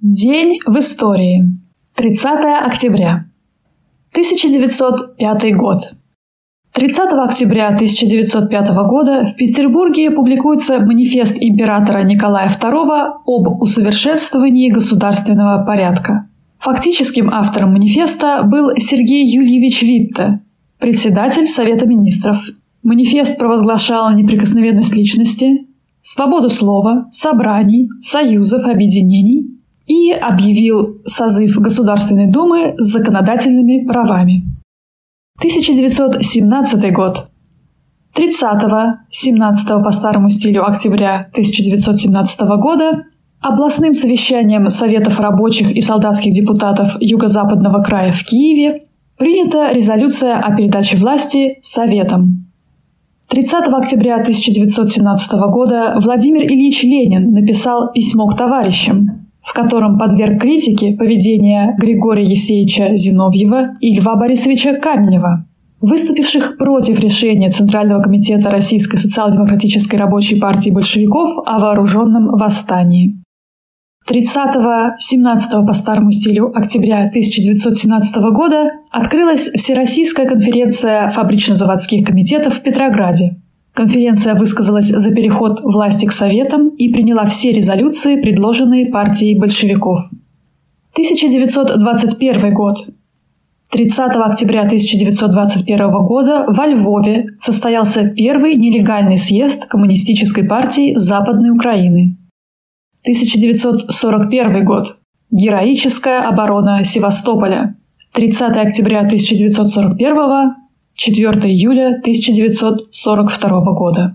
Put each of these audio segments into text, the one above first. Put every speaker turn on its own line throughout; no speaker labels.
День в истории. 30 октября. 1905 год. 30 октября 1905 года в Петербурге публикуется манифест императора Николая II об усовершенствовании государственного порядка. Фактическим автором манифеста был Сергей Юльевич Витте, председатель Совета министров. Манифест провозглашал неприкосновенность личности, свободу слова, собраний, союзов, объединений и объявил созыв Государственной Думы с законодательными правами. 1917 год. 30-17 по старому стилю октября 1917 года областным совещанием Советов рабочих и солдатских депутатов Юго-Западного края в Киеве принята резолюция о передаче власти Советам. 30 октября 1917 года Владимир Ильич Ленин написал письмо к товарищам, в котором подверг критике поведение Григория Евсеевича Зиновьева и Льва Борисовича Каменева, выступивших против решения Центрального комитета Российской социал-демократической рабочей партии большевиков о вооруженном восстании. 30-17 по старому стилю октября 1917 года открылась Всероссийская конференция фабрично-заводских комитетов в Петрограде – Конференция высказалась за переход власти к Советам и приняла все резолюции, предложенные партией большевиков. 1921 год. 30 октября 1921 года во Львове состоялся первый нелегальный съезд Коммунистической партии Западной Украины. 1941 год. Героическая оборона Севастополя. 30 октября 1941 4 июля 1942 года.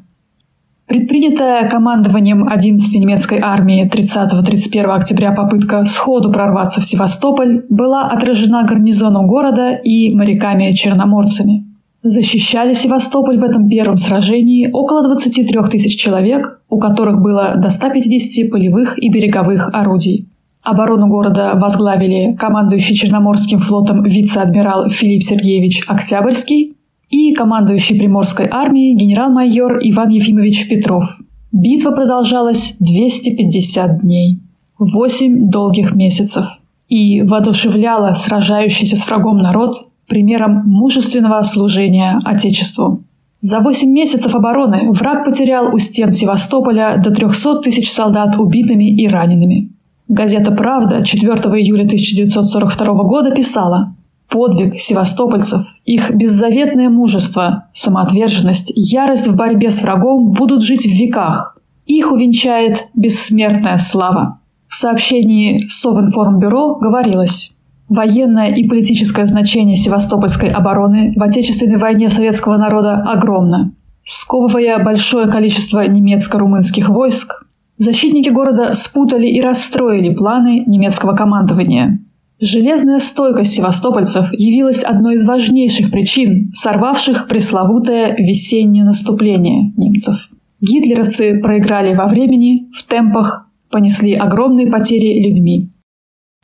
Предпринятая командованием 11-й немецкой армии 30-31 октября попытка сходу прорваться в Севастополь была отражена гарнизоном города и моряками-черноморцами. Защищали Севастополь в этом первом сражении около 23 тысяч человек, у которых было до 150 полевых и береговых орудий. Оборону города возглавили командующий Черноморским флотом вице-адмирал Филипп Сергеевич Октябрьский и командующий Приморской армией генерал-майор Иван Ефимович Петров. Битва продолжалась 250 дней, 8 долгих месяцев, и воодушевляла сражающийся с врагом народ примером мужественного служения Отечеству. За 8 месяцев обороны враг потерял у стен Севастополя до 300 тысяч солдат убитыми и ранеными. Газета «Правда» 4 июля 1942 года писала «Подвиг севастопольцев, их беззаветное мужество, самоотверженность, ярость в борьбе с врагом будут жить в веках. Их увенчает бессмертная слава». В сообщении Совинформбюро говорилось Военное и политическое значение севастопольской обороны в Отечественной войне советского народа огромно. Сковывая большое количество немецко-румынских войск, Защитники города спутали и расстроили планы немецкого командования. Железная стойкость севастопольцев явилась одной из важнейших причин, сорвавших пресловутое весеннее наступление немцев. Гитлеровцы проиграли во времени, в темпах, понесли огромные потери людьми.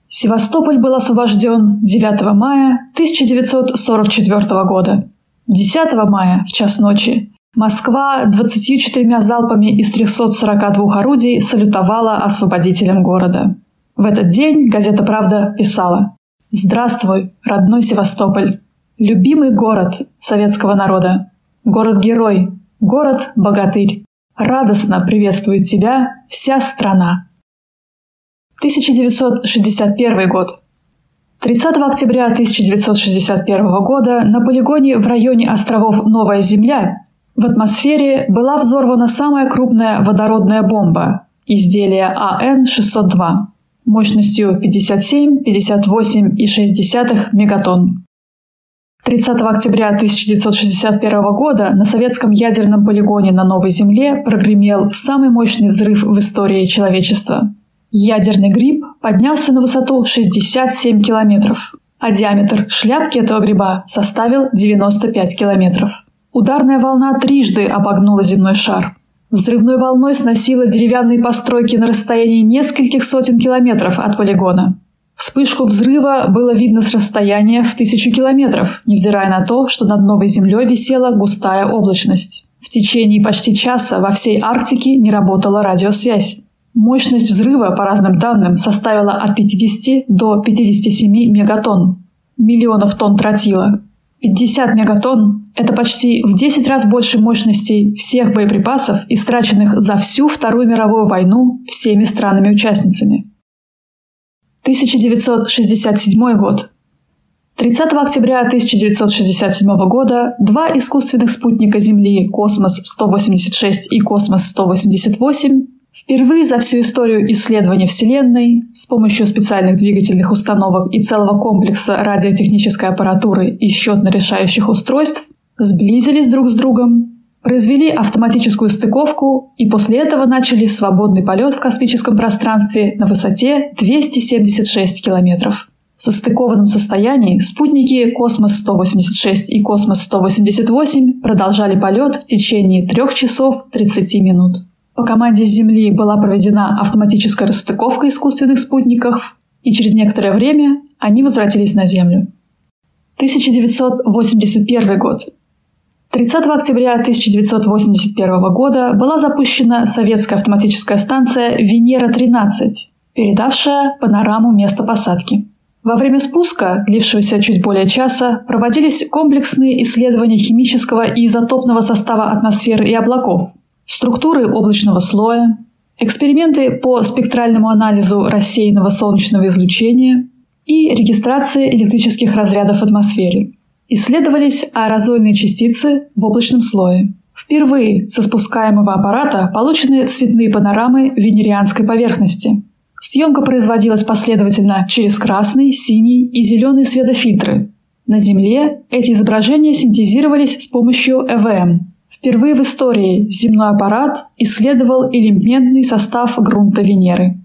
Севастополь был освобожден 9 мая 1944 года. 10 мая, в час ночи, Москва 24 залпами из 342 орудий салютовала освободителям города. В этот день газета «Правда» писала «Здравствуй, родной Севастополь, любимый город советского народа, город-герой, город-богатырь. Радостно приветствует тебя вся страна». 1961 год. 30 октября 1961 года на полигоне в районе островов Новая Земля в атмосфере была взорвана самая крупная водородная бомба – изделие АН-602 мощностью 57, 58,6 мегатонн. 30 октября 1961 года на советском ядерном полигоне на Новой Земле прогремел самый мощный взрыв в истории человечества. Ядерный гриб поднялся на высоту 67 километров, а диаметр шляпки этого гриба составил 95 километров. Ударная волна трижды обогнула земной шар. Взрывной волной сносила деревянные постройки на расстоянии нескольких сотен километров от полигона. Вспышку взрыва было видно с расстояния в тысячу километров, невзирая на то, что над новой землей висела густая облачность. В течение почти часа во всей Арктике не работала радиосвязь. Мощность взрыва, по разным данным, составила от 50 до 57 мегатонн, миллионов тонн тротила. 50 мегатонн – это почти в 10 раз больше мощностей всех боеприпасов, истраченных за всю Вторую мировую войну всеми странами-участницами. 1967 год. 30 октября 1967 года два искусственных спутника Земли «Космос-186» и «Космос-188» Впервые за всю историю исследования Вселенной с помощью специальных двигательных установок и целого комплекса радиотехнической аппаратуры и счетно-решающих устройств сблизились друг с другом, произвели автоматическую стыковку и после этого начали свободный полет в космическом пространстве на высоте 276 километров. В состыкованном состоянии спутники «Космос-186» и «Космос-188» продолжали полет в течение 3 часов 30 минут. По команде Земли была проведена автоматическая расстыковка искусственных спутников, и через некоторое время они возвратились на Землю. 1981 год. 30 октября 1981 года была запущена советская автоматическая станция «Венера-13», передавшая панораму места посадки. Во время спуска, длившегося чуть более часа, проводились комплексные исследования химического и изотопного состава атмосферы и облаков – структуры облачного слоя, эксперименты по спектральному анализу рассеянного солнечного излучения и регистрации электрических разрядов в атмосфере. Исследовались аэрозольные частицы в облачном слое. Впервые со спускаемого аппарата получены цветные панорамы венерианской поверхности. Съемка производилась последовательно через красный, синий и зеленый светофильтры. На Земле эти изображения синтезировались с помощью ЭВМ Впервые в истории земной аппарат исследовал элементный состав грунта Венеры.